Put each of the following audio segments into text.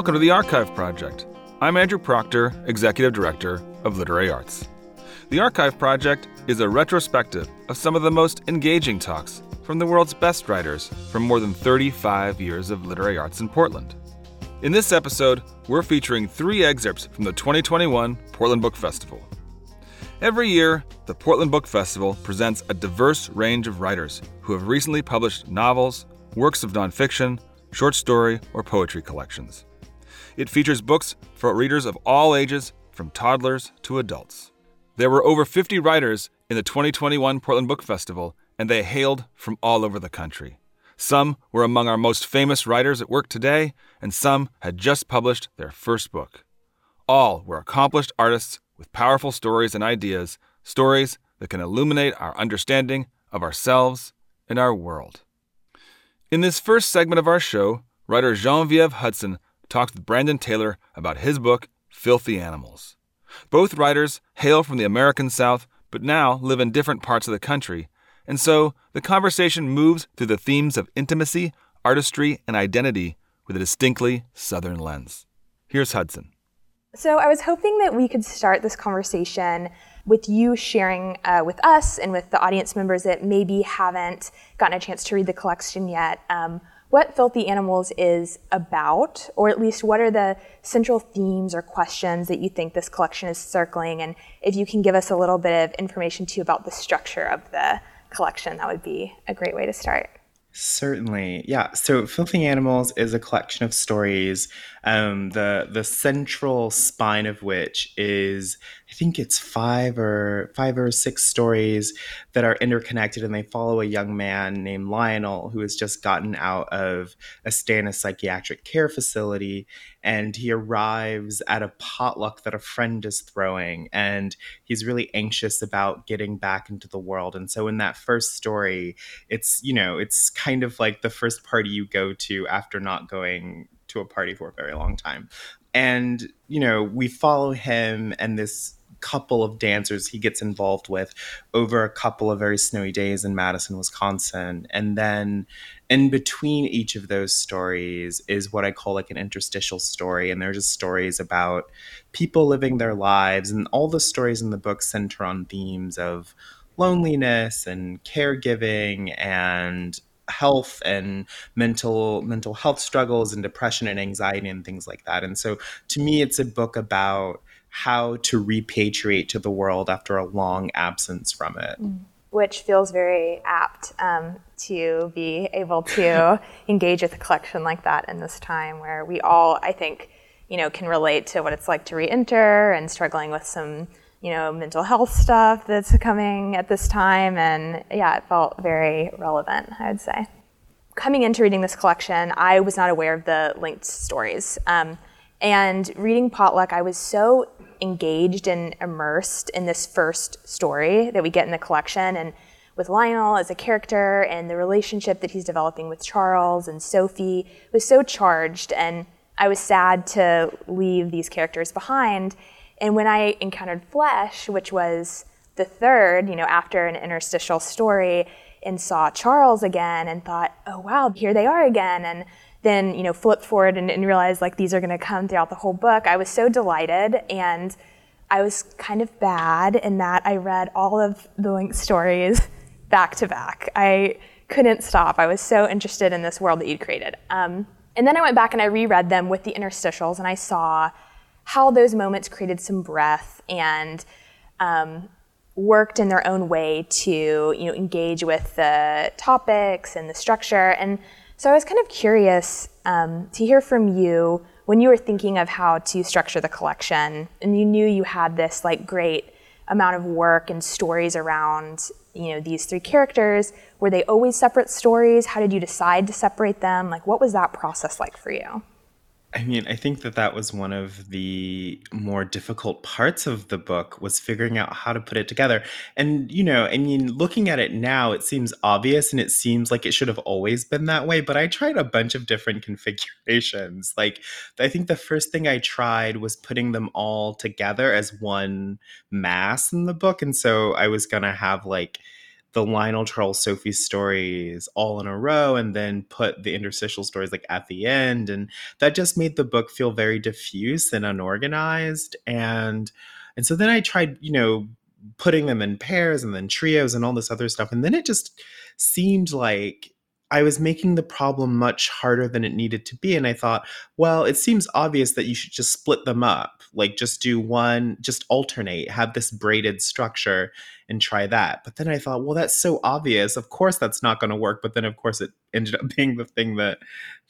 Welcome to the Archive Project. I'm Andrew Proctor, Executive Director of Literary Arts. The Archive Project is a retrospective of some of the most engaging talks from the world's best writers from more than 35 years of literary arts in Portland. In this episode, we're featuring three excerpts from the 2021 Portland Book Festival. Every year, the Portland Book Festival presents a diverse range of writers who have recently published novels, works of nonfiction, short story, or poetry collections. It features books for readers of all ages, from toddlers to adults. There were over 50 writers in the 2021 Portland Book Festival, and they hailed from all over the country. Some were among our most famous writers at work today, and some had just published their first book. All were accomplished artists with powerful stories and ideas, stories that can illuminate our understanding of ourselves and our world. In this first segment of our show, writer Genevieve Hudson talked with Brandon Taylor about his book, Filthy Animals. Both writers hail from the American South, but now live in different parts of the country, and so the conversation moves through the themes of intimacy, artistry, and identity with a distinctly Southern lens. Here's Hudson. So, I was hoping that we could start this conversation with you sharing uh, with us and with the audience members that maybe haven't gotten a chance to read the collection yet. Um, what Filthy Animals is about, or at least what are the central themes or questions that you think this collection is circling, and if you can give us a little bit of information too about the structure of the collection, that would be a great way to start. Certainly, yeah. So, Filthy Animals is a collection of stories. Um, the the central spine of which is, I think it's five or five or six stories that are interconnected, and they follow a young man named Lionel who has just gotten out of a stay in a psychiatric care facility, and he arrives at a potluck that a friend is throwing and he's really anxious about getting back into the world. And so in that first story it's you know it's kind of like the first party you go to after not going to a party for a very long time. And you know we follow him and this couple of dancers he gets involved with over a couple of very snowy days in Madison, Wisconsin. And then in between each of those stories is what I call like an interstitial story. And they're just stories about people living their lives. And all the stories in the book center on themes of loneliness and caregiving and health and mental mental health struggles and depression and anxiety and things like that. And so to me it's a book about how to repatriate to the world after a long absence from it. Mm. Which feels very apt um, to be able to engage with a collection like that in this time where we all, I think, you know, can relate to what it's like to re-enter and struggling with some, you know, mental health stuff that's coming at this time. And yeah, it felt very relevant, I would say. Coming into reading this collection, I was not aware of the linked stories. Um, and reading Potluck, I was so engaged and immersed in this first story that we get in the collection and with Lionel as a character and the relationship that he's developing with Charles and Sophie was so charged and I was sad to leave these characters behind. And when I encountered Flesh, which was the third, you know, after an interstitial story, and saw Charles again and thought, oh wow, here they are again. And then you know flip forward and, and realize like these are going to come throughout the whole book. I was so delighted and i was kind of bad in that i read all of the link stories back to back. I couldn't stop. I was so interested in this world that you'd created. Um, and then i went back and i reread them with the interstitials and i saw how those moments created some breath and um, worked in their own way to you know engage with the topics and the structure. And so I was kind of curious um, to hear from you when you were thinking of how to structure the collection, and you knew you had this like great amount of work and stories around you know these three characters. Were they always separate stories? How did you decide to separate them? Like, what was that process like for you? I mean, I think that that was one of the more difficult parts of the book was figuring out how to put it together. And, you know, I mean, looking at it now, it seems obvious and it seems like it should have always been that way, but I tried a bunch of different configurations. Like, I think the first thing I tried was putting them all together as one mass in the book. And so I was going to have like the Lionel Charles Sophie stories all in a row and then put the interstitial stories like at the end. And that just made the book feel very diffuse and unorganized. And and so then I tried, you know, putting them in pairs and then trios and all this other stuff. And then it just seemed like I was making the problem much harder than it needed to be. And I thought, well, it seems obvious that you should just split them up. Like, just do one, just alternate, have this braided structure and try that. But then I thought, well, that's so obvious. Of course, that's not going to work. But then, of course, it ended up being the thing that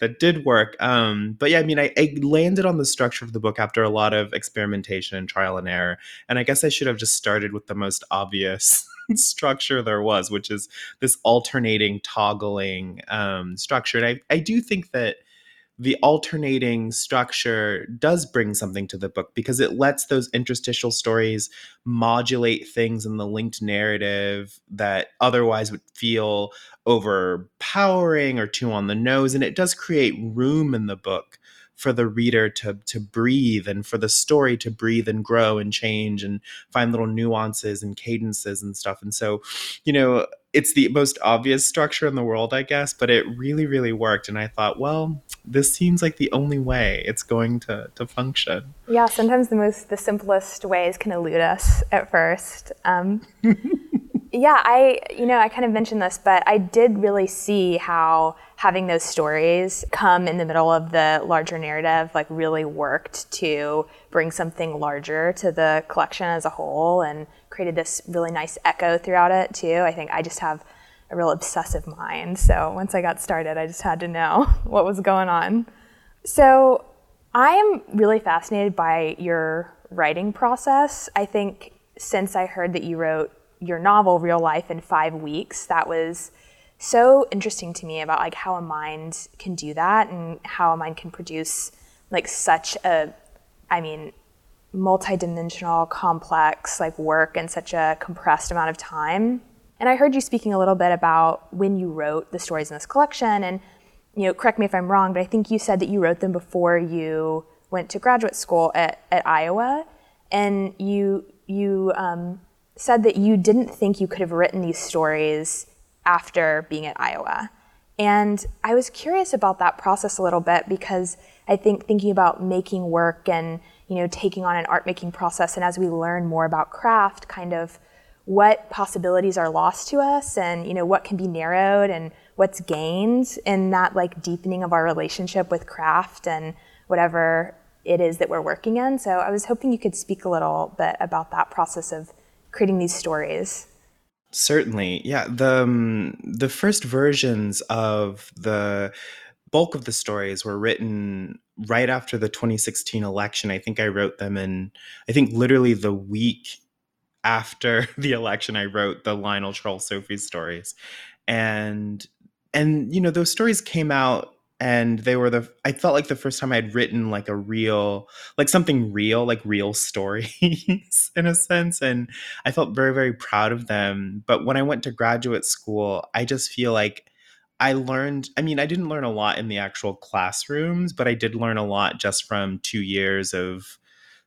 that did work. Um, but yeah, I mean, I, I landed on the structure of the book after a lot of experimentation and trial and error. And I guess I should have just started with the most obvious structure there was, which is this alternating, toggling um, structure. And I, I do think that the alternating structure does bring something to the book because it lets those interstitial stories modulate things in the linked narrative that otherwise would feel overpowering or too on the nose. And it does create room in the book for the reader to to breathe and for the story to breathe and grow and change and find little nuances and cadences and stuff. And so, you know, it's the most obvious structure in the world, I guess, but it really, really worked. And I thought, well, this seems like the only way it's going to, to function. Yeah, sometimes the most, the simplest ways can elude us at first. Um, yeah, I, you know, I kind of mentioned this, but I did really see how having those stories come in the middle of the larger narrative, like, really worked to bring something larger to the collection as a whole and created this really nice echo throughout it, too. I think I just have a real obsessive mind. So once I got started, I just had to know what was going on. So I am really fascinated by your writing process. I think since I heard that you wrote your novel real life in five weeks. That was so interesting to me about like how a mind can do that and how a mind can produce like such a i mean multidimensional complex like work in such a compressed amount of time. And i heard you speaking a little bit about when you wrote the stories in this collection and you know correct me if i'm wrong but i think you said that you wrote them before you went to graduate school at, at iowa. And you you um, said that you didn't think you could have written these stories after being at Iowa. And I was curious about that process a little bit because I think thinking about making work and you know taking on an art making process and as we learn more about craft kind of what possibilities are lost to us and you know what can be narrowed and what's gained in that like deepening of our relationship with craft and whatever it is that we're working in. So I was hoping you could speak a little bit about that process of creating these stories? Certainly, yeah. The um, the first versions of the bulk of the stories were written right after the 2016 election. I think I wrote them in, I think literally the week after the election, I wrote the Lionel Charles Sophie stories, and and you know those stories came out and they were the i felt like the first time i'd written like a real like something real like real stories in a sense and i felt very very proud of them but when i went to graduate school i just feel like i learned i mean i didn't learn a lot in the actual classrooms but i did learn a lot just from two years of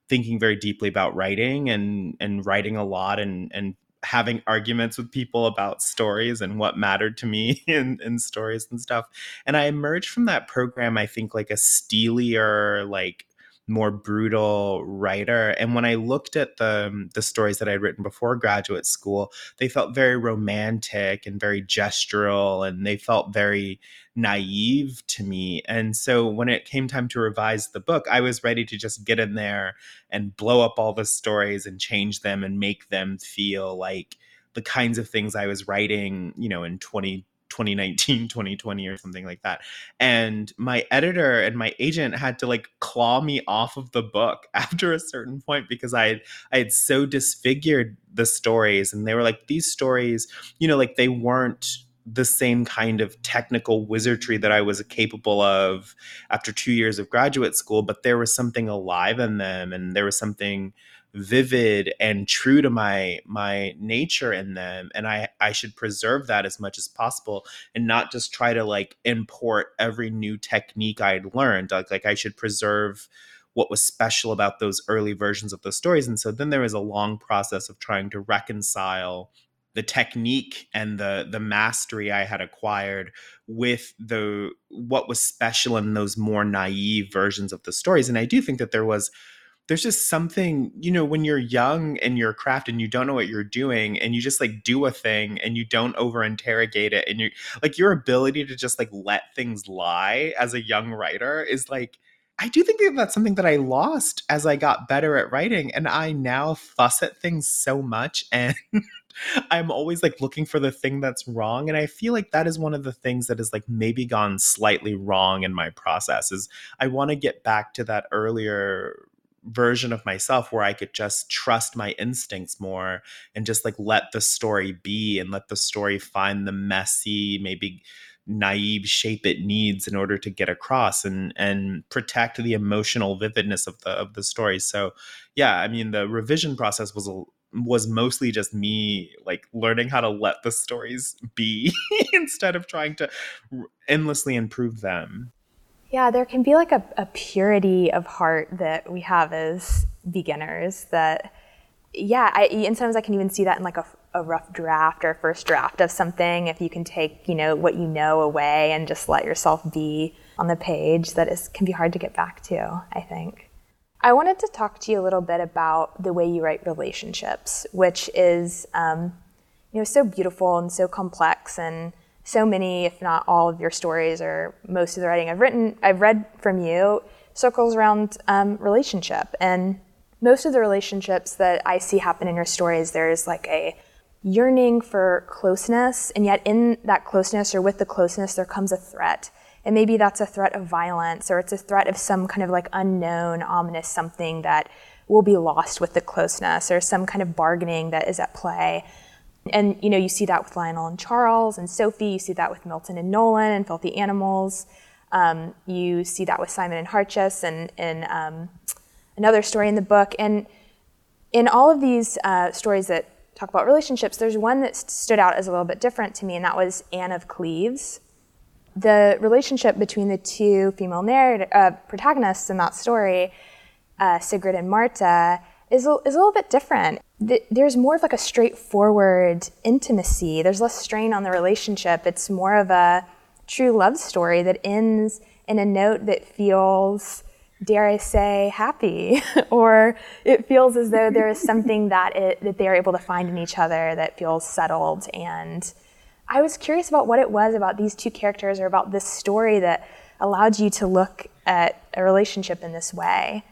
thinking very deeply about writing and and writing a lot and and having arguments with people about stories and what mattered to me in, in stories and stuff. And I emerged from that program, I think, like a steelier, like more brutal writer. And when I looked at the um, the stories that I'd written before graduate school, they felt very romantic and very gestural, and they felt very naive to me. And so when it came time to revise the book, I was ready to just get in there and blow up all the stories and change them and make them feel like the kinds of things I was writing, you know, in 20 2019 2020 or something like that. And my editor and my agent had to like claw me off of the book after a certain point because i had i had so disfigured the stories and they were like these stories you know like they weren't the same kind of technical wizardry that I was capable of after two years of graduate school, but there was something alive in them and there was something vivid and true to my my nature in them and i i should preserve that as much as possible and not just try to like import every new technique i'd learned like like i should preserve what was special about those early versions of the stories and so then there was a long process of trying to reconcile the technique and the the mastery I had acquired with the what was special in those more naive versions of the stories. And I do think that there was there's just something, you know, when you're young in your craft and you don't know what you're doing and you just like do a thing and you don't over interrogate it and you like your ability to just like let things lie as a young writer is like I do think that that's something that I lost as I got better at writing and I now fuss at things so much and I'm always like looking for the thing that's wrong. And I feel like that is one of the things that has like maybe gone slightly wrong in my process is I want to get back to that earlier version of myself where I could just trust my instincts more and just like let the story be and let the story find the messy, maybe naive shape it needs in order to get across and and protect the emotional vividness of the of the story. So yeah, I mean the revision process was a was mostly just me like learning how to let the stories be instead of trying to endlessly improve them. Yeah, there can be like a, a purity of heart that we have as beginners that, yeah, I, and sometimes I can even see that in like a, a rough draft or first draft of something. If you can take, you know, what you know away and just let yourself be on the page, that is can be hard to get back to, I think. I wanted to talk to you a little bit about the way you write relationships, which is, um, you know, so beautiful and so complex, and so many, if not all, of your stories or most of the writing I've written, I've read from you, circles around um, relationship, and most of the relationships that I see happen in your stories, there's like a yearning for closeness, and yet in that closeness or with the closeness, there comes a threat. And maybe that's a threat of violence or it's a threat of some kind of like unknown, ominous something that will be lost with the closeness or some kind of bargaining that is at play. And you know, you see that with Lionel and Charles and Sophie, you see that with Milton and Nolan and Filthy Animals. Um, you see that with Simon and Harchis and, and um, another story in the book. And in all of these uh, stories that talk about relationships, there's one that stood out as a little bit different to me, and that was Anne of Cleves the relationship between the two female narrator, uh, protagonists in that story, uh, Sigrid and Marta, is a, is a little bit different. There's more of like a straightforward intimacy. There's less strain on the relationship. It's more of a true love story that ends in a note that feels, dare I say, happy, or it feels as though there is something that it, that they are able to find in each other that feels settled and I was curious about what it was about these two characters or about this story that allowed you to look at a relationship in this way.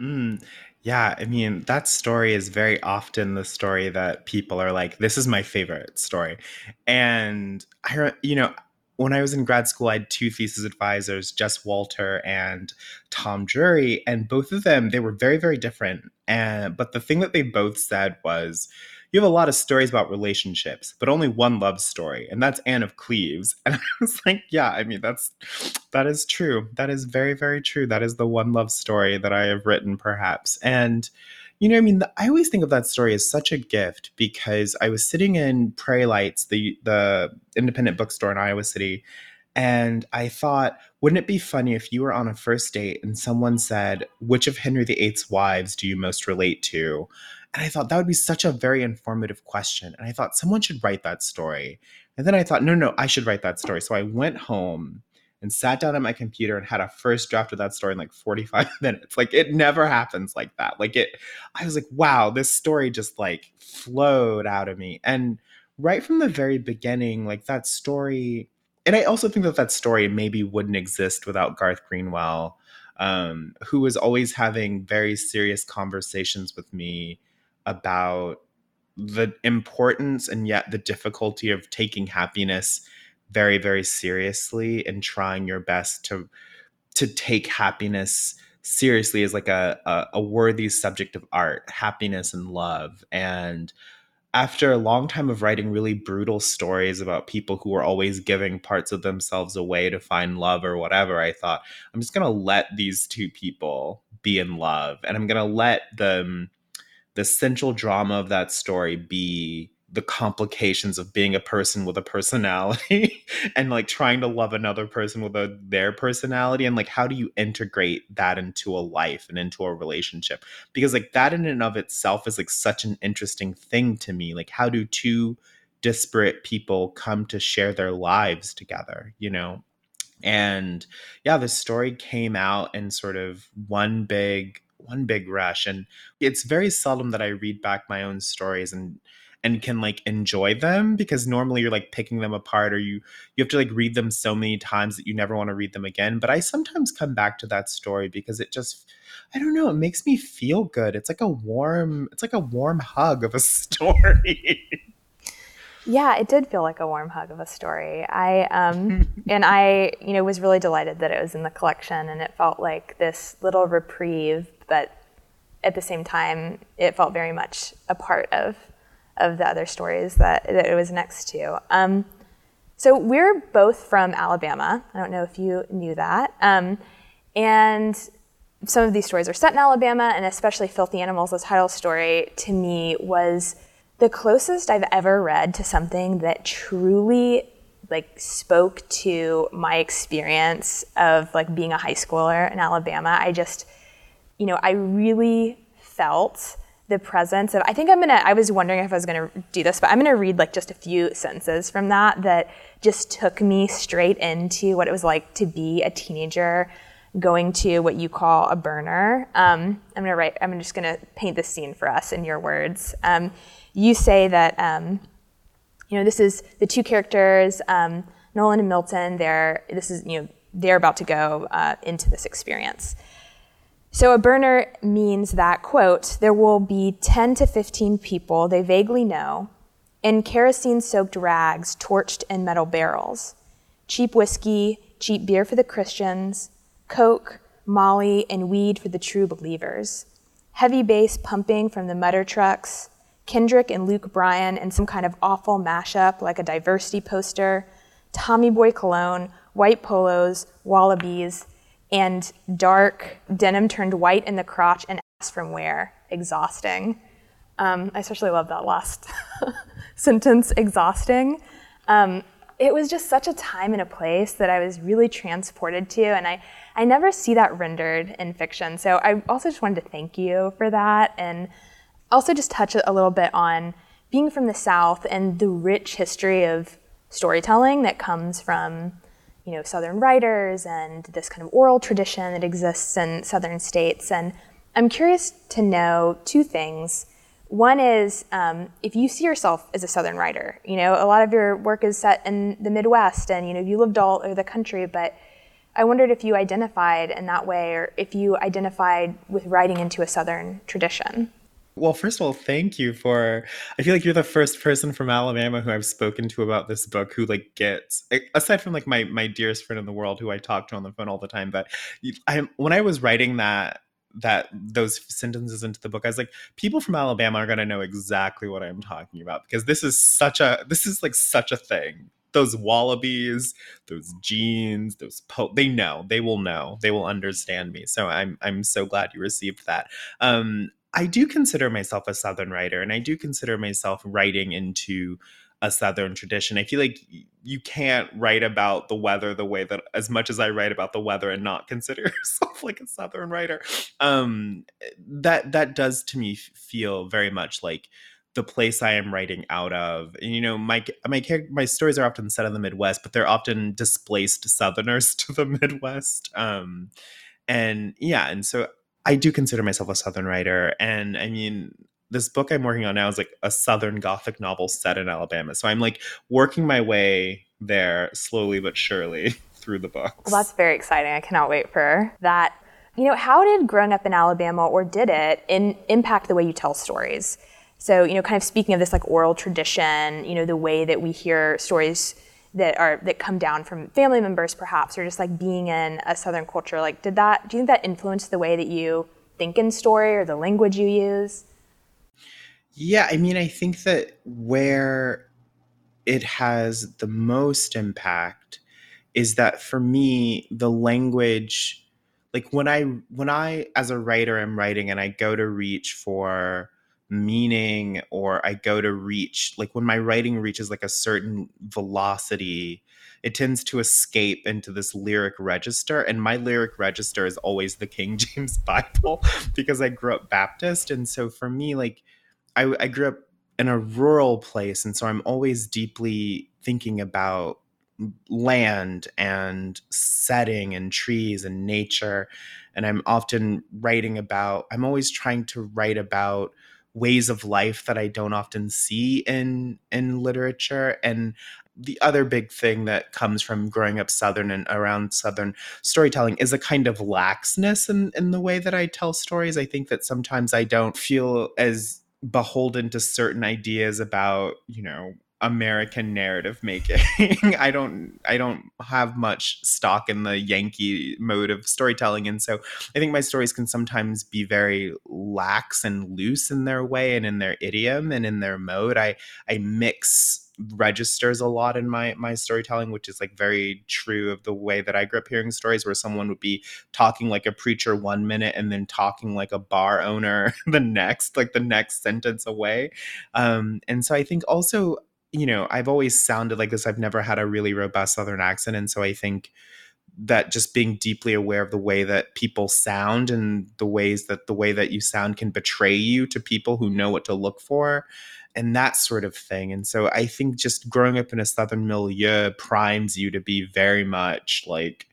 Mm, yeah, I mean, that story is very often the story that people are like, this is my favorite story. And I, you know, when I was in grad school, I had two thesis advisors, Jess Walter and Tom Drury, and both of them, they were very, very different. And but the thing that they both said was, you have a lot of stories about relationships, but only one love story, and that's Anne of Cleves. And I was like, yeah, I mean, that's that is true. That is very, very true. That is the one love story that I have written, perhaps. And you know, I mean, the, I always think of that story as such a gift because I was sitting in Prairie Lights, the the independent bookstore in Iowa City, and I thought, wouldn't it be funny if you were on a first date and someone said, "Which of Henry VIII's wives do you most relate to?" And I thought that would be such a very informative question. And I thought someone should write that story. And then I thought, no, no, I should write that story. So I went home and sat down at my computer and had a first draft of that story in like 45 minutes. Like it never happens like that. Like it, I was like, wow, this story just like flowed out of me. And right from the very beginning, like that story, and I also think that that story maybe wouldn't exist without Garth Greenwell, um, who was always having very serious conversations with me about the importance and yet the difficulty of taking happiness very very seriously and trying your best to to take happiness seriously as like a, a, a worthy subject of art happiness and love. And after a long time of writing really brutal stories about people who are always giving parts of themselves away to find love or whatever, I thought, I'm just going to let these two people be in love and I'm going to let them the central drama of that story be the complications of being a person with a personality and like trying to love another person with a, their personality and like how do you integrate that into a life and into a relationship? Because like that in and of itself is like such an interesting thing to me like how do two disparate people come to share their lives together you know? And yeah the story came out in sort of one big one big rush and it's very seldom that i read back my own stories and and can like enjoy them because normally you're like picking them apart or you you have to like read them so many times that you never want to read them again but i sometimes come back to that story because it just i don't know it makes me feel good. It's like a warm it's like a warm hug of a story yeah it did feel like a warm hug of a story i um and i you know was really delighted that it was in the collection and it felt like this little reprieve but at the same time it felt very much a part of of the other stories that, that it was next to. Um, so we're both from Alabama. I don't know if you knew that. Um, and some of these stories are set in Alabama, and especially Filthy Animals, the title story, to me was the closest I've ever read to something that truly like spoke to my experience of like being a high schooler in Alabama. I just, you know, I really felt the presence of i think i'm gonna i was wondering if i was gonna do this but i'm gonna read like just a few sentences from that that just took me straight into what it was like to be a teenager going to what you call a burner um, i'm gonna write i'm just gonna paint this scene for us in your words um, you say that um, you know this is the two characters um, nolan and milton they're this is you know they're about to go uh, into this experience so a burner means that, quote, there will be 10 to 15 people they vaguely know in kerosene soaked rags torched in metal barrels. Cheap whiskey, cheap beer for the Christians, Coke, Molly, and weed for the true believers. Heavy bass pumping from the mutter trucks, Kendrick and Luke Bryan in some kind of awful mashup like a diversity poster, Tommy Boy cologne, white polos, wallabies, and dark denim turned white in the crotch and ass from where exhausting. Um, I especially love that last sentence, exhausting. Um, it was just such a time and a place that I was really transported to, and I, I never see that rendered in fiction. So I also just wanted to thank you for that, and also just touch a little bit on being from the South and the rich history of storytelling that comes from you know, Southern writers and this kind of oral tradition that exists in Southern states. And I'm curious to know two things. One is um, if you see yourself as a Southern writer, you know, a lot of your work is set in the Midwest and, you know, you lived all over the country, but I wondered if you identified in that way or if you identified with writing into a Southern tradition. Well, first of all, thank you for. I feel like you're the first person from Alabama who I've spoken to about this book who like gets aside from like my my dearest friend in the world who I talk to on the phone all the time. But I when I was writing that that those sentences into the book, I was like, people from Alabama are gonna know exactly what I'm talking about because this is such a this is like such a thing. Those wallabies, those jeans, those po- they know, they will know, they will understand me. So I'm I'm so glad you received that. Um, I do consider myself a Southern writer, and I do consider myself writing into a Southern tradition. I feel like you can't write about the weather the way that, as much as I write about the weather, and not consider yourself like a Southern writer. Um, that that does to me feel very much like the place I am writing out of. And, you know, my my my stories are often set in the Midwest, but they're often displaced Southerners to the Midwest. Um, and yeah, and so I do consider myself a Southern writer. And I mean, this book I'm working on now is like a Southern Gothic novel set in Alabama. So I'm like working my way there slowly but surely through the book. Well, that's very exciting. I cannot wait for that. You know, how did growing up in Alabama, or did it, in, impact the way you tell stories? So, you know, kind of speaking of this like oral tradition, you know, the way that we hear stories that are that come down from family members perhaps or just like being in a southern culture like did that do you think that influenced the way that you think in story or the language you use? Yeah i mean i think that where it has the most impact is that for me the language like when i when i as a writer am writing and i go to reach for meaning or I go to reach like when my writing reaches like a certain velocity it tends to escape into this lyric register and my lyric register is always the King James Bible because I grew up Baptist and so for me like I, I grew up in a rural place and so I'm always deeply thinking about land and setting and trees and nature and i'm often writing about i'm always trying to write about ways of life that i don't often see in in literature. And the other big thing that comes from growing up southern and around southern storytelling is a kind of laxness in, in the way that i tell stories. I think that sometimes i don't feel as beholden to certain ideas about you know American narrative making. I don't I don't have much stock in the Yankee mode of storytelling and so I think my stories can sometimes be very lax and loose in their way and in their idiom and in their mode. I I mix registers a lot in my my storytelling which is like very true of the way that I grew up hearing stories where someone would be talking like a preacher one minute and then talking like a bar owner the next like the next sentence away um and so I think also you know, I've always sounded like this. I've never had a really robust Southern accent. And so I think that just being deeply aware of the way that people sound and the ways that the way that you sound can betray you to people who know what to look for and that sort of thing. And so I think just growing up in a Southern milieu primes you to be very much like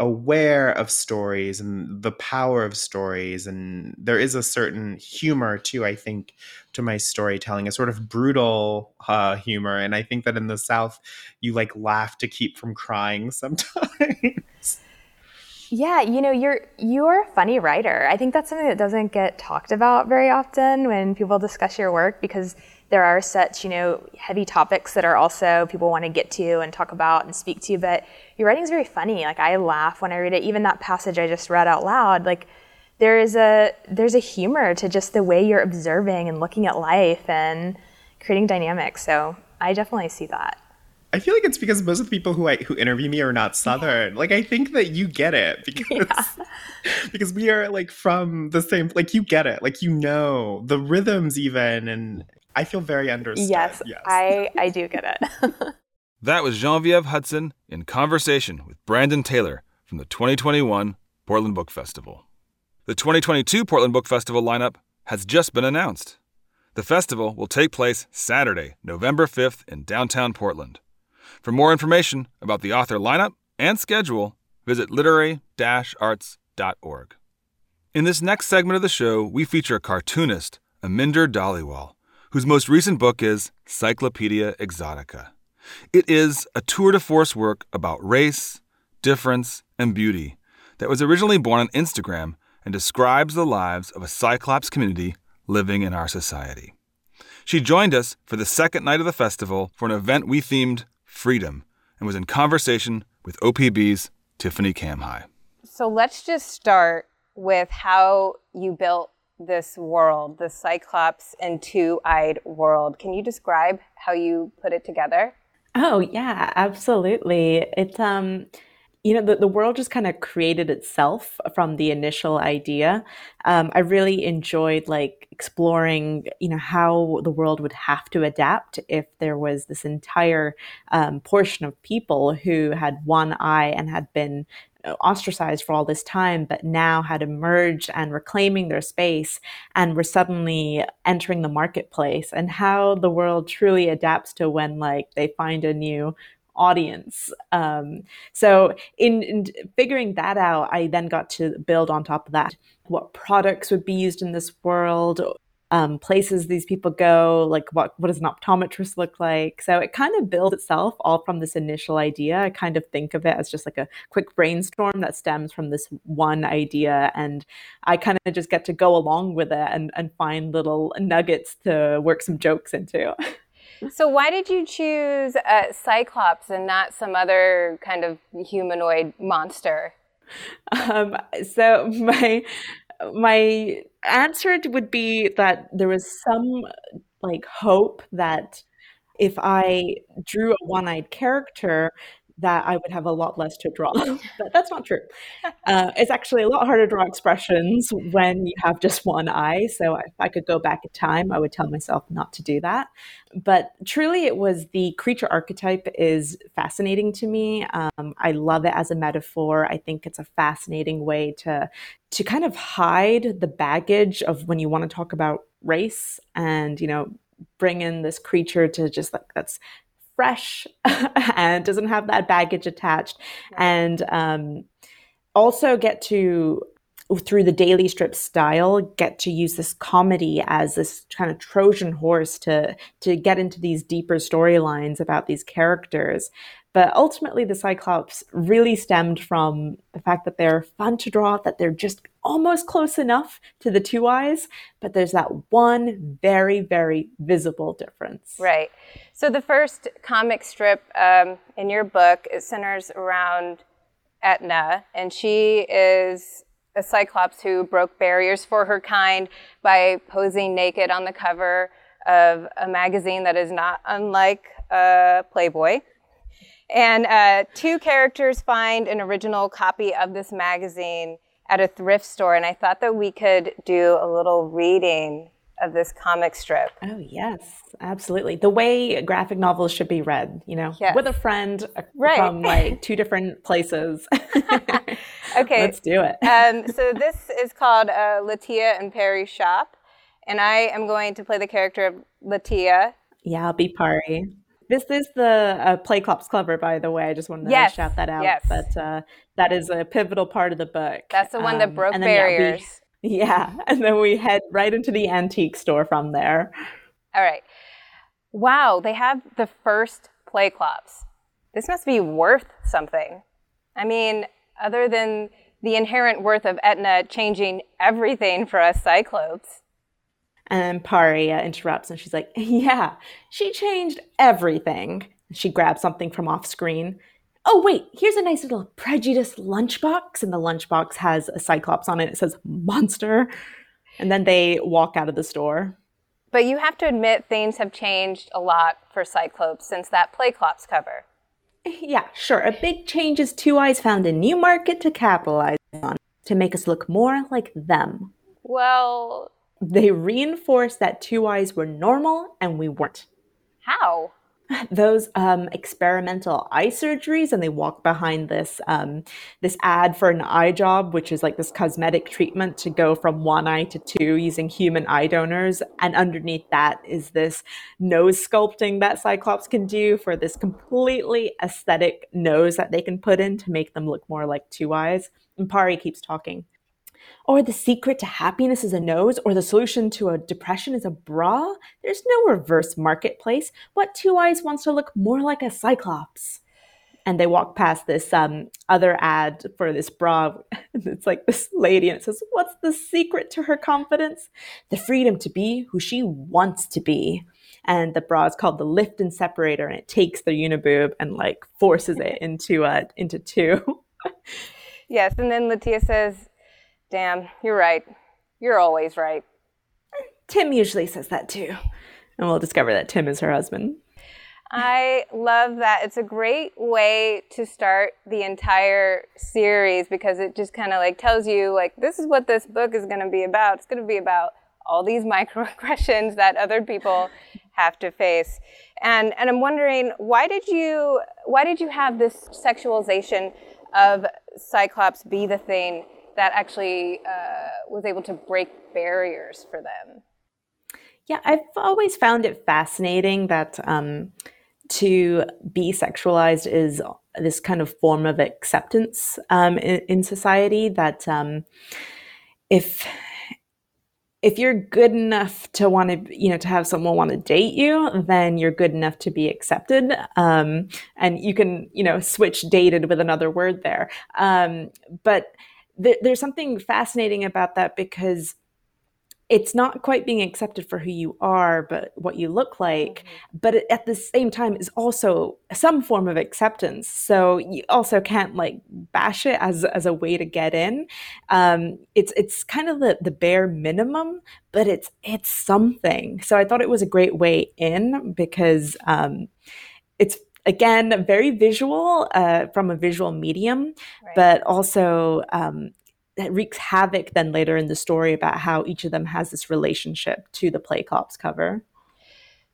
aware of stories and the power of stories and there is a certain humor too i think to my storytelling a sort of brutal uh, humor and i think that in the south you like laugh to keep from crying sometimes. Yeah you know you're you're a funny writer. I think that's something that doesn't get talked about very often when people discuss your work because there are such, you know, heavy topics that are also people want to get to and talk about and speak to, but your writing is very funny. Like I laugh when I read it. Even that passage I just read out loud, like there is a there's a humor to just the way you're observing and looking at life and creating dynamics. So I definitely see that. I feel like it's because most of the people who I who interview me are not Southern. Like I think that you get it because yeah. because we are like from the same. Like you get it. Like you know the rhythms even, and I feel very understood. Yes, yes. I, I do get it. that was Genevieve Hudson in conversation with Brandon Taylor from the 2021 Portland Book Festival. The 2022 Portland Book Festival lineup has just been announced. The festival will take place Saturday, November 5th in downtown Portland. For more information about the author lineup and schedule, visit literary arts.org. In this next segment of the show, we feature cartoonist Aminder Dhaliwal whose most recent book is Cyclopedia Exotica. It is a tour de force work about race, difference, and beauty that was originally born on Instagram and describes the lives of a Cyclops community living in our society. She joined us for the second night of the festival for an event we themed Freedom and was in conversation with OPB's Tiffany Camhi. So let's just start with how you built this world, the Cyclops and two eyed world. Can you describe how you put it together? Oh, yeah, absolutely. It's, um, you know, the, the world just kind of created itself from the initial idea. Um, I really enjoyed like exploring, you know, how the world would have to adapt if there was this entire um, portion of people who had one eye and had been ostracized for all this time, but now had emerged and reclaiming their space and were suddenly entering the marketplace and how the world truly adapts to when like they find a new audience. Um, so in, in figuring that out, I then got to build on top of that what products would be used in this world, um, places these people go, like what what does an optometrist look like? So it kind of builds itself all from this initial idea. I kind of think of it as just like a quick brainstorm that stems from this one idea, and I kind of just get to go along with it and and find little nuggets to work some jokes into. So why did you choose uh, Cyclops and not some other kind of humanoid monster? Um, so my my answer would be that there was some like hope that if I drew a one-eyed character, that I would have a lot less to draw. but that's not true. Uh, it's actually a lot harder to draw expressions when you have just one eye. So if I could go back in time, I would tell myself not to do that. But truly, it was the creature archetype is fascinating to me. Um, I love it as a metaphor. I think it's a fascinating way to to kind of hide the baggage of when you want to talk about race and you know bring in this creature to just like that's fresh and doesn't have that baggage attached. And um, also get to through the daily strip style get to use this comedy as this kind of trojan horse to to get into these deeper storylines about these characters. But ultimately the cyclops really stemmed from the fact that they're fun to draw that they're just almost close enough to the two eyes but there's that one very very visible difference. Right. So the first comic strip um, in your book it centers around Etna, and she is a cyclops who broke barriers for her kind by posing naked on the cover of a magazine that is not unlike uh, Playboy. And uh, two characters find an original copy of this magazine at a thrift store, and I thought that we could do a little reading of this comic strip. Oh, yes, absolutely. The way graphic novels should be read, you know, yes. with a friend uh, right. from like two different places. okay. Let's do it. um, so this is called uh, Latia and Pari Shop, and I am going to play the character of Latia. Yeah, I'll be Pari. This is the uh, Playclops cover, by the way. I just wanted to yes. shout that out. Yes. But uh, that is a pivotal part of the book. That's the one um, that broke barriers. Yeah, yeah. And then we head right into the antique store from there. All right. Wow, they have the first Playclops. This must be worth something. I mean, other than the inherent worth of Etna changing everything for us Cyclopes. And then Paria interrupts and she's like, Yeah, she changed everything. She grabs something from off screen. Oh wait here's a nice little prejudice lunchbox. And the lunchbox has a cyclops on it. It says monster. And then they walk out of the store. But you have to admit things have changed a lot for cyclops since that playclops cover yeah sure. A big change is two eyes found a new market to capitalize on to make us look more like them. Well they reinforced that two eyes were normal and we weren't. how those um, experimental eye surgeries and they walk behind this um, this ad for an eye job which is like this cosmetic treatment to go from one eye to two using human eye donors. And underneath that is this nose sculpting that cyclops can do for this completely aesthetic nose that they can put in to make them look more like two eyes. And pari keeps talking or the secret to happiness is a nose, or the solution to a depression is a bra. There's no reverse marketplace. What two eyes wants to look more like a cyclops? And they walk past this um, other ad for this bra. It's like this lady, and it says, What's the secret to her confidence? The freedom to be who she wants to be. And the bra is called the lift and separator, and it takes the uniboob and like forces it into uh, into two. yes, and then Latia says, Damn, you're right. You're always right. Tim usually says that too. And we'll discover that Tim is her husband. I love that. It's a great way to start the entire series because it just kind of like tells you like this is what this book is going to be about. It's going to be about all these microaggressions that other people have to face. And and I'm wondering why did you why did you have this sexualization of Cyclops be the thing that actually uh, was able to break barriers for them. Yeah, I've always found it fascinating that um, to be sexualized is this kind of form of acceptance um, in, in, society. That um, if if you're good enough to want to, you know, to have someone want to date you, then you're good enough to be accepted. Um, and you can, you know, switch dated with another word there. Um, but th- there's something fascinating about that because it's not quite being accepted for who you are, but what you look like. Mm-hmm. But at the same time, is also some form of acceptance. So you also can't like bash it as as a way to get in. Um, it's it's kind of the the bare minimum, but it's it's something. So I thought it was a great way in because um, it's again, very visual uh, from a visual medium, right. but also um, that wreaks havoc then later in the story about how each of them has this relationship to the Playclops cover.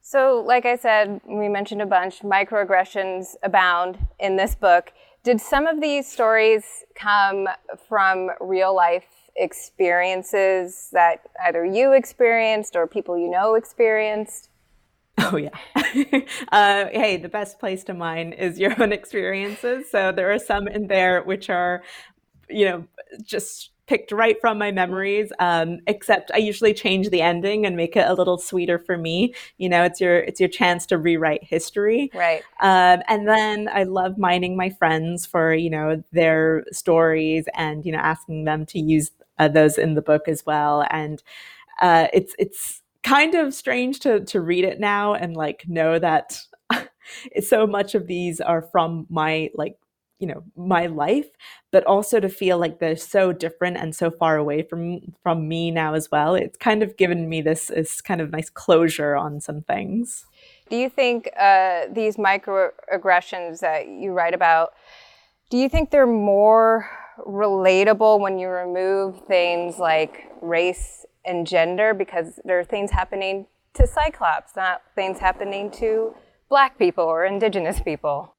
So, like I said, we mentioned a bunch, microaggressions abound in this book. Did some of these stories come from real life experiences that either you experienced or people you know experienced? Oh, yeah. uh, hey, the best place to mine is your own experiences. So there are some in there which are, you know, just picked right from my memories um, except i usually change the ending and make it a little sweeter for me you know it's your it's your chance to rewrite history right um, and then i love mining my friends for you know their stories and you know asking them to use uh, those in the book as well and uh, it's it's kind of strange to to read it now and like know that so much of these are from my like you know my life but also to feel like they're so different and so far away from from me now as well it's kind of given me this this kind of nice closure on some things. Do you think uh, these microaggressions that you write about do you think they're more relatable when you remove things like race and gender because there are things happening to Cyclops, not things happening to black people or indigenous people.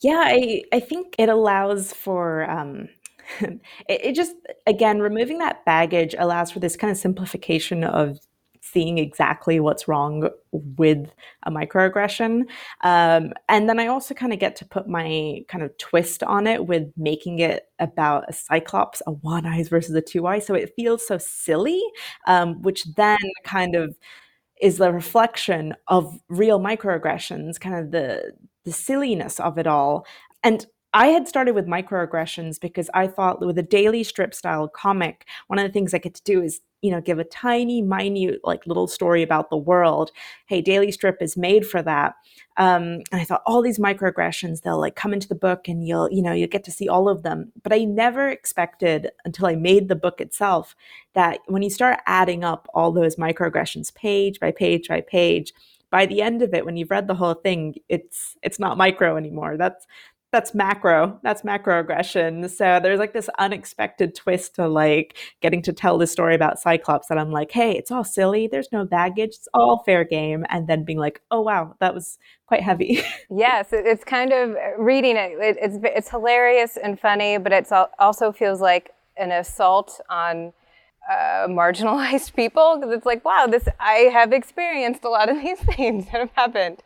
Yeah, I, I think it allows for um, it, it just again removing that baggage allows for this kind of simplification of seeing exactly what's wrong with a microaggression. Um, and then I also kind of get to put my kind of twist on it with making it about a cyclops, a one eyes versus a two eyes. So it feels so silly, um, which then kind of is the reflection of real microaggressions, kind of the the silliness of it all. And I had started with microaggressions because I thought with a daily strip style comic, one of the things I get to do is, you know, give a tiny, minute, like little story about the world. Hey, daily strip is made for that. Um, and I thought all these microaggressions, they'll like come into the book and you'll, you know, you'll get to see all of them. But I never expected until I made the book itself that when you start adding up all those microaggressions page by page by page, by the end of it when you've read the whole thing it's it's not micro anymore that's that's macro that's macro aggression so there's like this unexpected twist to like getting to tell the story about cyclops that i'm like hey it's all silly. There's no baggage. It's all fair game. And then being like oh wow that was quite heavy. Yes it's kind of reading it it's it's hilarious and funny but it's also feels like an assault on uh, marginalized people because it's like wow this i have experienced a lot of these things that have happened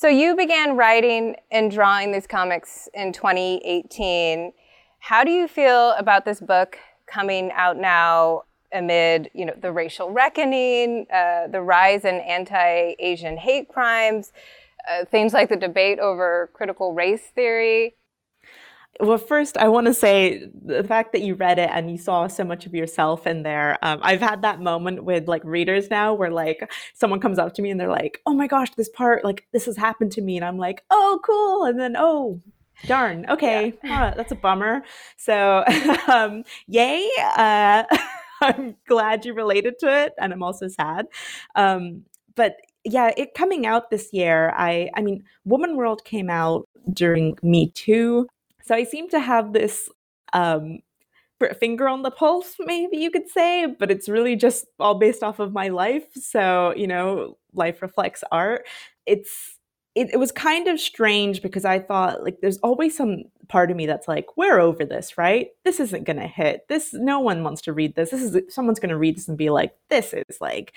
so you began writing and drawing these comics in 2018. How do you feel about this book coming out now amid, you know, the racial reckoning, uh, the rise in anti-Asian hate crimes, uh, things like the debate over critical race theory? Well, first, I want to say the fact that you read it and you saw so much of yourself in there. Um, I've had that moment with like readers now where like someone comes up to me and they're like, oh my gosh, this part, like this has happened to me. And I'm like, oh, cool. And then, oh, darn, okay, yeah. that's a bummer. So, um, yay. Uh, I'm glad you related to it. And I'm also sad. Um, but yeah, it coming out this year, I I mean, Woman World came out during Me Too. So I seem to have this um, finger on the pulse, maybe you could say, but it's really just all based off of my life. So, you know, life reflects art. It's it, it was kind of strange because I thought like there's always some part of me that's like, we're over this, right? This isn't gonna hit. This no one wants to read this. This is someone's gonna read this and be like, this is like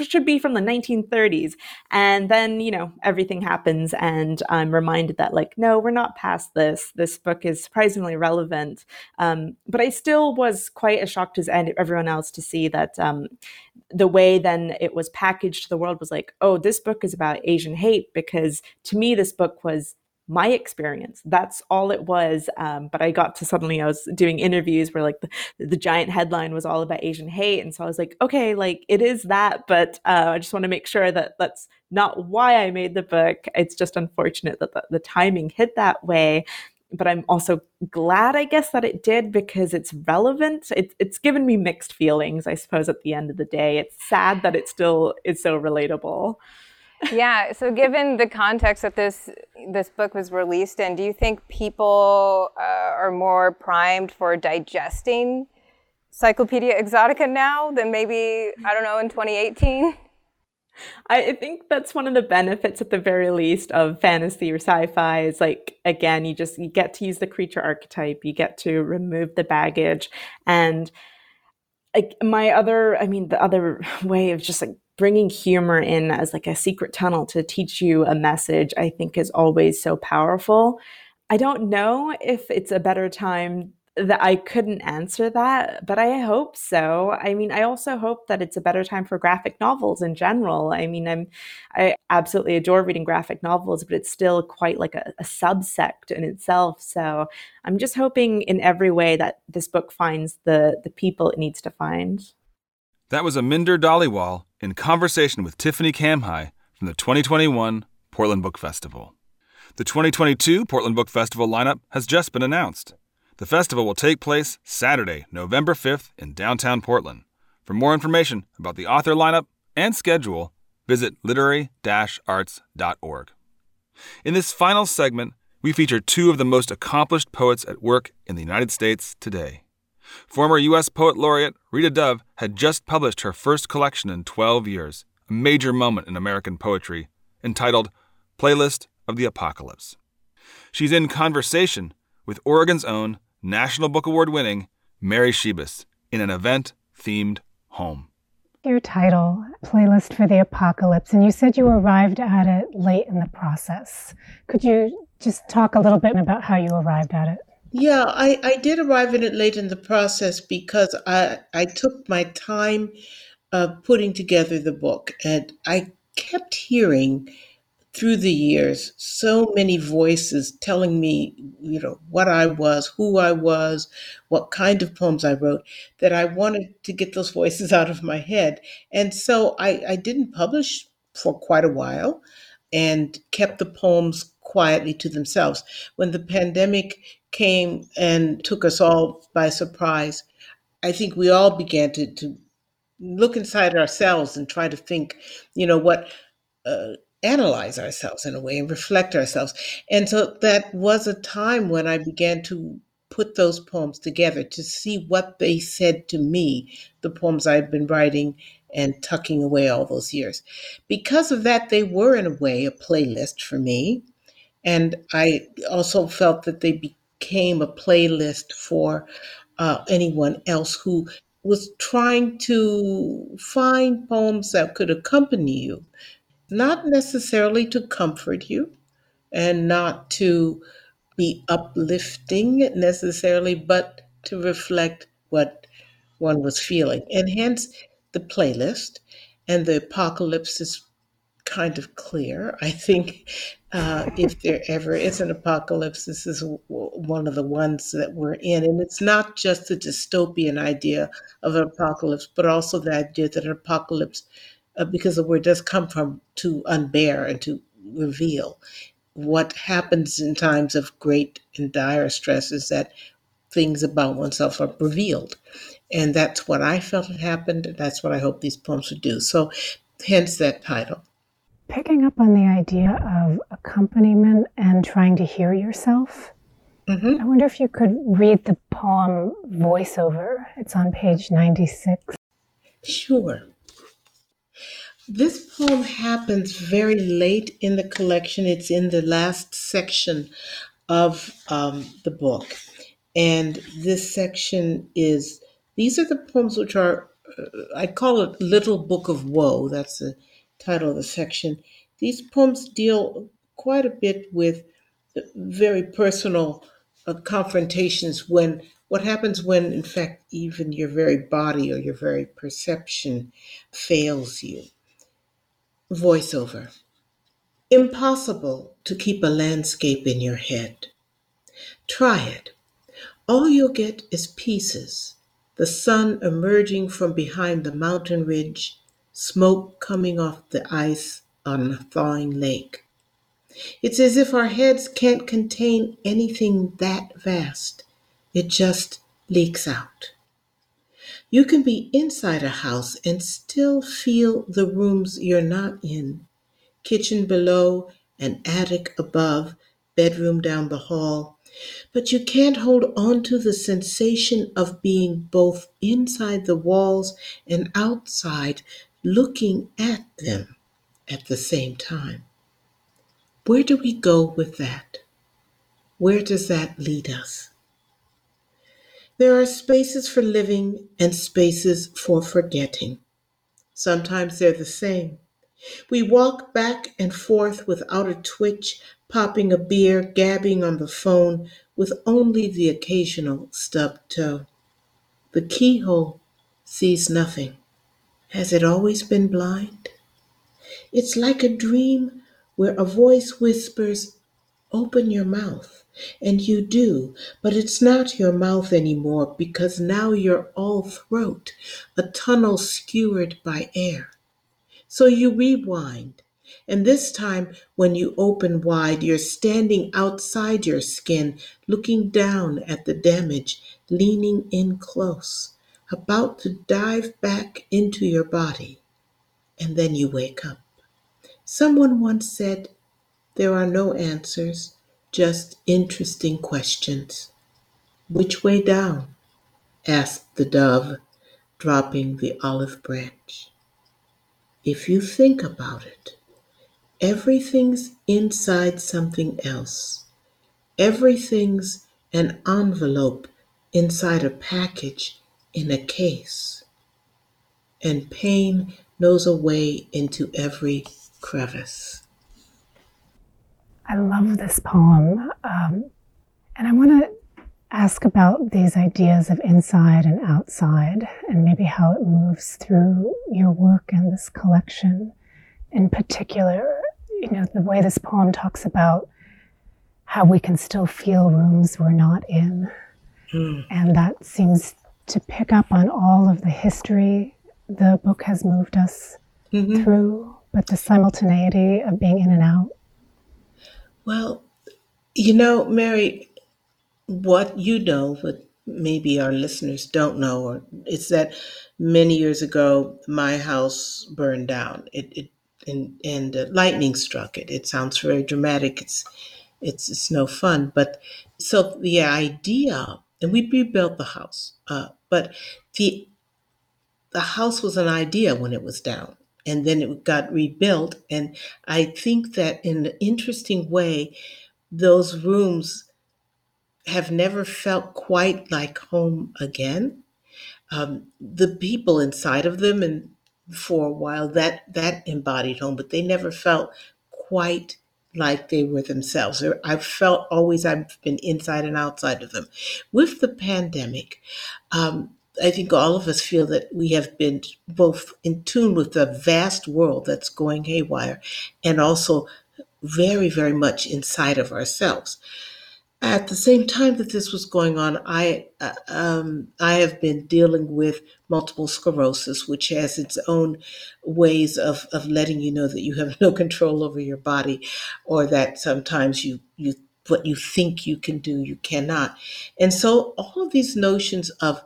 should be from the 1930s. And then, you know, everything happens, and I'm reminded that, like, no, we're not past this. This book is surprisingly relevant. Um, but I still was quite as shocked as everyone else to see that um, the way then it was packaged to the world was like, oh, this book is about Asian hate, because to me, this book was my experience. That's all it was. Um, but I got to suddenly, I was doing interviews where like the, the, giant headline was all about Asian hate. And so I was like, okay, like it is that, but uh, I just want to make sure that that's not why I made the book. It's just unfortunate that the, the timing hit that way. But I'm also glad, I guess, that it did because it's relevant. It, it's given me mixed feelings, I suppose, at the end of the day. It's sad that it still is so relatable. Yeah. So, given the context that this this book was released in, do you think people uh, are more primed for digesting Cyclopedia Exotica now than maybe I don't know in 2018? I think that's one of the benefits, at the very least, of fantasy or sci-fi. Is like again, you just you get to use the creature archetype, you get to remove the baggage, and like my other, I mean, the other way of just like bringing humor in as like a secret tunnel to teach you a message, I think is always so powerful. I don't know if it's a better time that I couldn't answer that, but I hope so. I mean, I also hope that it's a better time for graphic novels in general. I mean, I'm I absolutely adore reading graphic novels, but it's still quite like a, a subsect in itself. So I'm just hoping in every way that this book finds the the people it needs to find. That was a Aminder Dhaliwal in conversation with Tiffany Camhi from the 2021 Portland Book Festival. The 2022 Portland Book Festival lineup has just been announced. The festival will take place Saturday, November 5th in downtown Portland. For more information about the author lineup and schedule, visit literary arts.org. In this final segment, we feature two of the most accomplished poets at work in the United States today. Former U.S. Poet Laureate Rita Dove had just published her first collection in 12 years, a major moment in American poetry, entitled Playlist of the Apocalypse. She's in conversation with Oregon's own National Book Award winning Mary Szybist in an event themed home. Your title, Playlist for the Apocalypse, and you said you arrived at it late in the process. Could you just talk a little bit about how you arrived at it? Yeah, I, I did arrive at it late in the process because I, I took my time uh, putting together the book and I kept hearing through the years so many voices telling me you know what i was who i was what kind of poems i wrote that i wanted to get those voices out of my head. And so i, I didn't publish for quite a while and kept the poems quietly to themselves. When the pandemic came and took us all by surprise i think we all began to, to look inside ourselves and try to think you know what uh, analyze ourselves in a way and reflect ourselves. And so that was a time when I began to put those poems together to see what they said to me, the poems I'd been writing and tucking away all those years. Because of that, they were, in a way, a playlist for me. And I also felt that they became a playlist for uh, anyone else who was trying to find poems that could accompany you not necessarily to comfort you and not to be uplifting necessarily, but to reflect what one was feeling. And hence the playlist and the apocalypse is kind of clear. I think uh, if there ever is an apocalypse, this is w- one of the ones that we're in. And it's not just the dystopian idea of an apocalypse, but also the idea that an apocalypse uh, because the word does come from to unbear and to reveal. What happens in times of great and dire stress is that things about oneself are revealed. And that's what I felt had happened, and that's what I hope these poems would do. So, hence that title. Picking up on the idea of accompaniment and trying to hear yourself, mm-hmm. I wonder if you could read the poem Voiceover. It's on page 96. Sure. This poem happens very late in the collection. It's in the last section of um, the book. And this section is, these are the poems which are, uh, I call it Little Book of Woe. That's the title of the section. These poems deal quite a bit with very personal uh, confrontations when what happens when in fact even your very body or your very perception fails you Voiceover. Impossible to keep a landscape in your head. Try it. All you'll get is pieces the sun emerging from behind the mountain ridge, smoke coming off the ice on a thawing lake. It's as if our heads can't contain anything that vast, it just leaks out. You can be inside a house and still feel the rooms you're not in, kitchen below, an attic above, bedroom down the hall. But you can't hold on to the sensation of being both inside the walls and outside, looking at them at the same time. Where do we go with that? Where does that lead us? There are spaces for living and spaces for forgetting. Sometimes they're the same. We walk back and forth without a twitch, popping a beer, gabbing on the phone, with only the occasional stubbed toe. The keyhole sees nothing. Has it always been blind? It's like a dream where a voice whispers, Open your mouth. And you do, but it's not your mouth anymore because now you're all throat, a tunnel skewered by air. So you rewind. And this time, when you open wide, you're standing outside your skin, looking down at the damage, leaning in close, about to dive back into your body. And then you wake up. Someone once said, There are no answers, just interesting questions. Which way down? asked the dove, dropping the olive branch. If you think about it, everything's inside something else. Everything's an envelope inside a package in a case. And pain knows a way into every crevice. I love this poem. Um, and I want to ask about these ideas of inside and outside and maybe how it moves through your work and this collection. In particular, you know, the way this poem talks about how we can still feel rooms we're not in. Mm. And that seems to pick up on all of the history the book has moved us mm-hmm. through, but the simultaneity of being in and out. Well, you know, Mary, what you know, but maybe our listeners don't know, or it's that many years ago my house burned down. It, it and and uh, lightning struck it. It sounds very dramatic. It's it's it's no fun. But so the idea, and we rebuilt the house, uh, but the the house was an idea when it was down and then it got rebuilt. And I think that in an interesting way, those rooms have never felt quite like home again. Um, the people inside of them, and for a while, that that embodied home, but they never felt quite like they were themselves. I've felt always I've been inside and outside of them. With the pandemic, um, I think all of us feel that we have been both in tune with the vast world that's going haywire and also very, very much inside of ourselves. At the same time that this was going on, I uh, um, I have been dealing with multiple sclerosis, which has its own ways of, of letting you know that you have no control over your body, or that sometimes you you what you think you can do you cannot, and so all of these notions of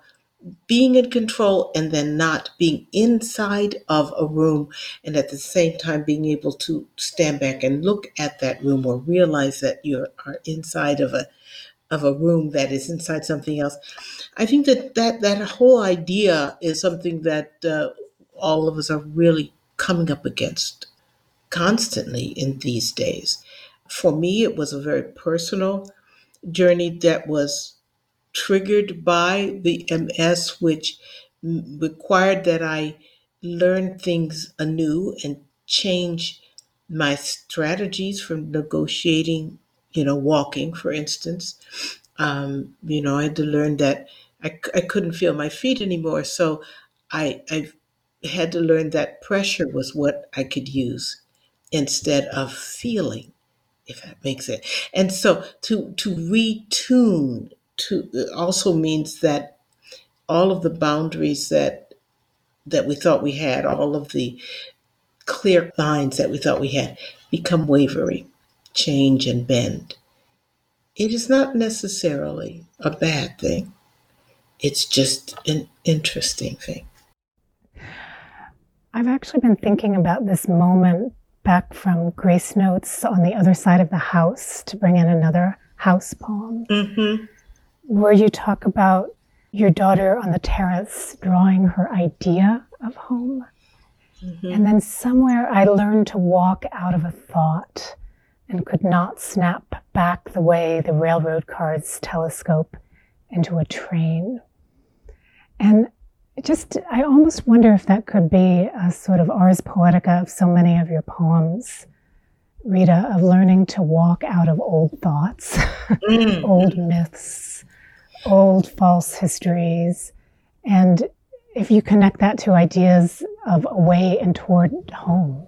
being in control and then not being inside of a room and at the same time being able to stand back and look at that room or realize that you are inside of a of a room that is inside something else. I think that that that whole idea is something that uh, all of us are really coming up against constantly in these days. For me it was a very personal journey that was triggered by the MS, which required that I learn things anew and change my strategies from negotiating, you know, walking, for instance. Um, you know, I had to learn that I, I couldn't feel my feet anymore. So I, I had to learn that pressure was what I could use instead of feeling, if that makes it. And so to to retune to also means that all of the boundaries that that we thought we had, all of the clear lines that we thought we had, become wavery, change and bend. It is not necessarily a bad thing. It's just an interesting thing. I've actually been thinking about this moment back from Grace Notes on the other side of the house to bring in another house poem, Mm-hmm. Where you talk about your daughter on the terrace drawing her idea of home. And then somewhere I learned to walk out of a thought and could not snap back the way the railroad cars telescope into a train. And just, I almost wonder if that could be a sort of ars poetica of so many of your poems, Rita, of learning to walk out of old thoughts, Mm. old myths, old false histories. And if you connect that to ideas of away and toward home.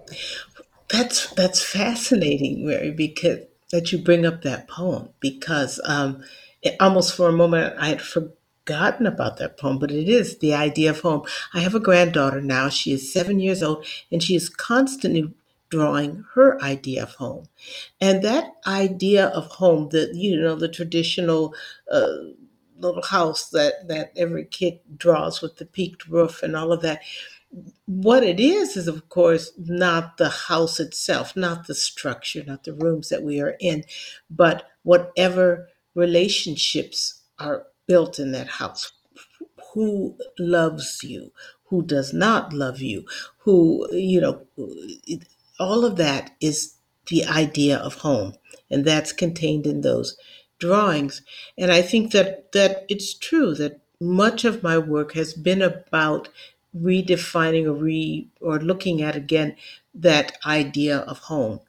That's that's fascinating, Mary, because that you bring up that poem because um, it, almost for a moment I had forgotten about that poem, but it is the idea of home. I have a granddaughter now; she is seven years old, and she is constantly drawing her idea of home, and that idea of home, the you know the traditional. Uh, little house that that every kid draws with the peaked roof and all of that. What it is is of course not the house itself not the structure not the rooms that we are in but whatever relationships are built in that house. Who loves you? Who does not love you? Who you know all of that is the idea of home and that's contained in those drawings and i think that that it's true that much of my work has been about redefining or re or looking at again that idea of home.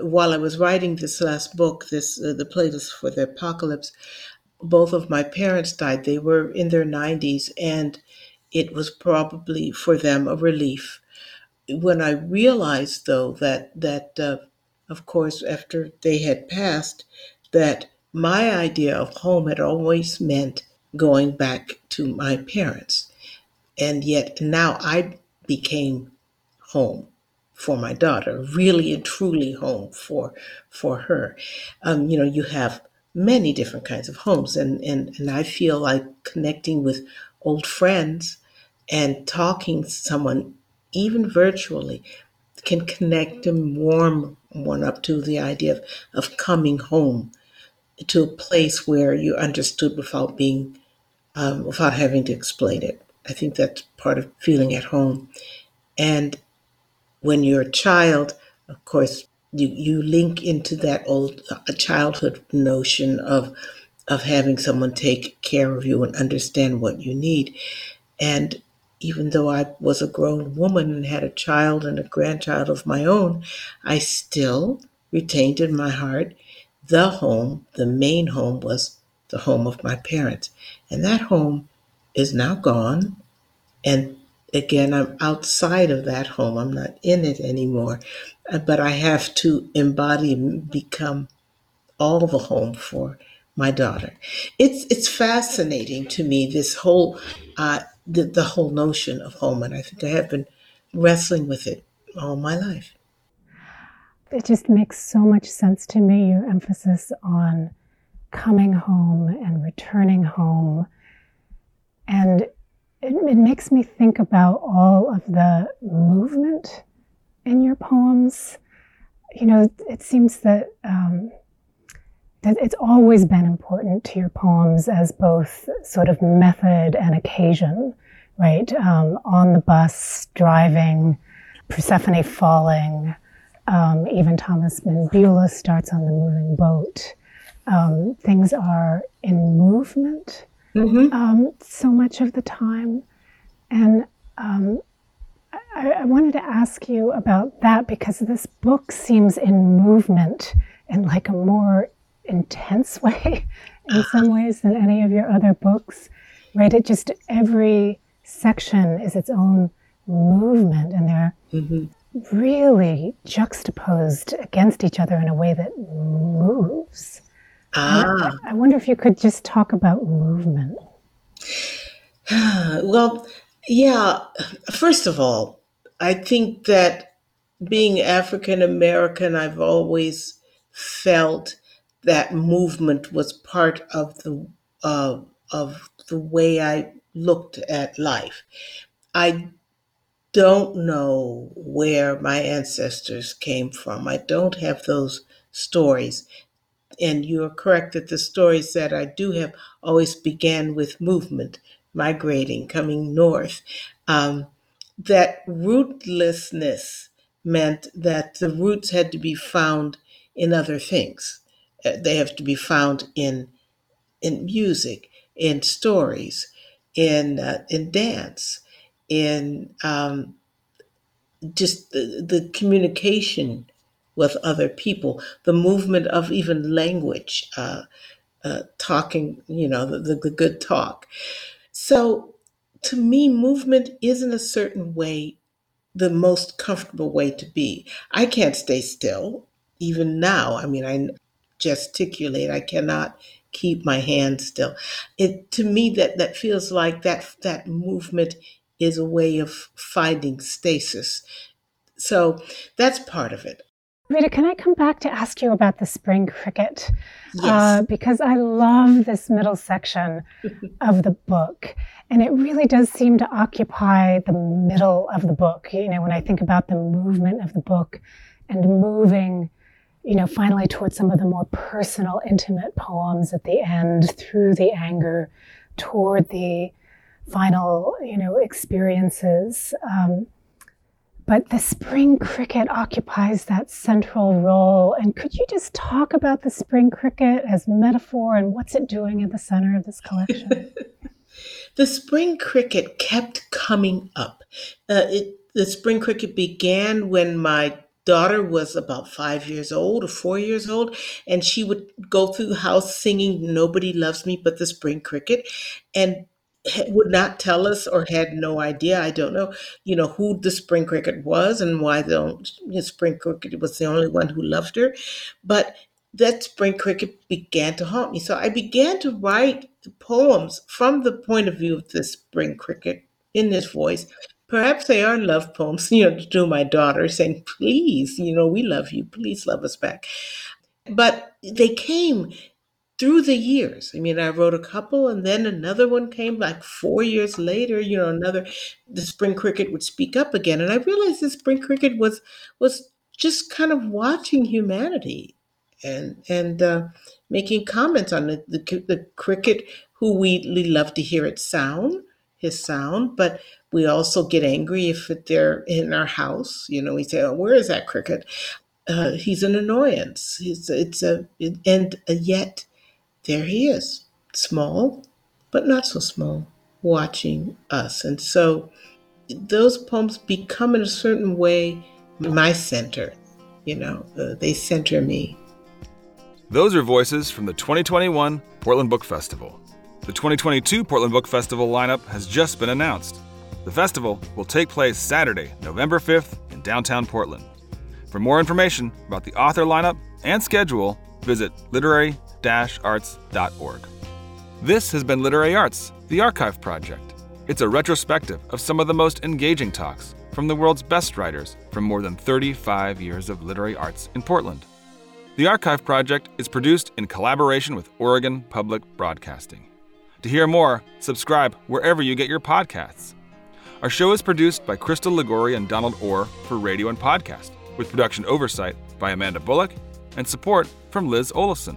While I was writing this last book, this uh, the playlist for the apocalypse, both of my parents died. They were in their 90s, and it was probably for them a relief. When I realized, though, that that uh, of course after they had passed, that my idea of home had always meant going back to my parents and yet now I became home for my daughter, really and truly home for for her. Um, you know, you have many different kinds of homes, and and and I feel like connecting with old friends and talking to someone, even virtually, can connect and warm one up to the idea of, of coming home to a place where you're understood without being um, without having to explain it. I think that's part of feeling at home. And when you're a child, of course, you, you link into that old uh, childhood notion of of having someone take care of you and understand what you need. And even though I was a grown woman and had a child and a grandchild of my own, I still retained in my heart the home, the main home was the home of my parents. And that home is now gone. And again, I'm outside of that home. I'm not in it anymore. Uh, But I have to embody and become all the home for my daughter. It's it's fascinating to me this whole uh, the, the whole notion of home, and I think I have been wrestling with it all my life. It just makes so much sense to me, your emphasis on coming home and returning home. And it, it makes me think about all of the movement in your poems. You know, it seems that um, that it's always been important to your poems as both sort of method and occasion, right? Um, on the bus, driving, Persephone falling, um, even Thomas and Beulah starts on the moving boat. Um, things are in movement Mm-hmm. um, so much of the time. And um, I, I wanted to ask you about that because this book seems in movement in like a more intense way in some ways than any of your other books, right? It just, every section is its own movement and there Mm-hmm. Really juxtaposed against each other in a way that moves. Ah. I wonder if you could just talk about movement. Well, yeah, first of all, I think that being African American, I've always felt that movement was part of the uh, of the way I looked at life. I don't know where my ancestors came from. I don't have those stories. And you are correct that the stories that I do have always began with movement, migrating, coming north. Um, that rootlessness meant that the roots had to be found in other things. Uh, they have to be found in in music, in stories, in uh, in dance, in um, just the, the communication with other people, the movement of even language, uh, uh, talking, you know, the, the, the good talk. So to me, movement isn't a certain way the most comfortable way to be. I can't stay still, even now. I mean, I gesticulate, I cannot keep my hands still. It to me that that feels like that that movement is a way of finding stasis. So that's part of it. Rita, can I come back to ask you about the spring cricket? Yes. Uh, because I love this middle section of the book. And it really does seem to occupy the middle of the book. You know, when I think about the movement of the book and moving, you know, finally towards some of the more personal, intimate poems at the end, through the anger, toward the final, you know, experiences. Um, but the spring cricket occupies that central role. And could you just talk about the spring cricket as metaphor and what's it doing at the center of this collection? the spring cricket kept coming up. Uh, it, the spring cricket began when my daughter was about five years old or four years old, and she would go through the house singing Nobody Loves Me But the Spring Cricket. And would not tell us or had no idea. I don't know, you know, who the spring cricket was and why the spring cricket was the only one who loved her. But that spring cricket began to haunt me. So I began to write poems from the point of view of the spring cricket in this voice. Perhaps they are love poems, you know, to my daughter saying, please, you know, we love you. Please love us back. But they came through the years. I mean, I wrote a couple and then another one came like four years later, you know, another the spring cricket would speak up again. And I realized the spring cricket was was just kind of watching humanity and and uh, making comments on the, the, the cricket who we, we love to hear it sound his sound but we also get angry if they're in our house you know we say oh where is that cricket uh, he's an annoyance he's it's a and yet there he is, small, but not so small, watching us. And so those poems become, in a certain way, my center. You know, uh, they center me. Those are voices from the 2021 Portland Book Festival. The 2022 Portland Book Festival lineup has just been announced. The festival will take place Saturday, November 5th in downtown Portland. For more information about the author lineup and schedule, visit literary arts.org. This has been Literary Arts, the Archive Project. It's a retrospective of some of the most engaging talks from the world's best writers from more than 35 years of literary arts in Portland. The Archive Project is produced in collaboration with Oregon Public Broadcasting. To hear more, subscribe wherever you get your podcasts. Our show is produced by Crystal Ligori and Donald Orr for radio and podcast, with production oversight by Amanda Bullock and support from Liz Olison.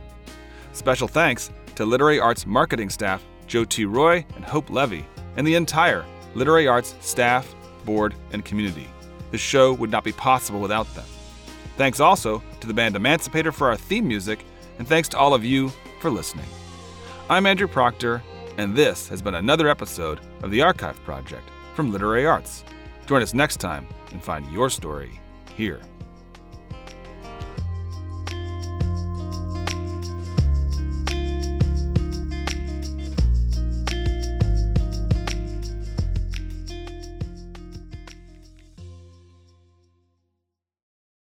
Special thanks to Literary Arts marketing staff Joe T. Roy and Hope Levy, and the entire Literary Arts staff, board, and community. This show would not be possible without them. Thanks also to the band Emancipator for our theme music, and thanks to all of you for listening. I'm Andrew Proctor, and this has been another episode of the Archive Project from Literary Arts. Join us next time and find your story here.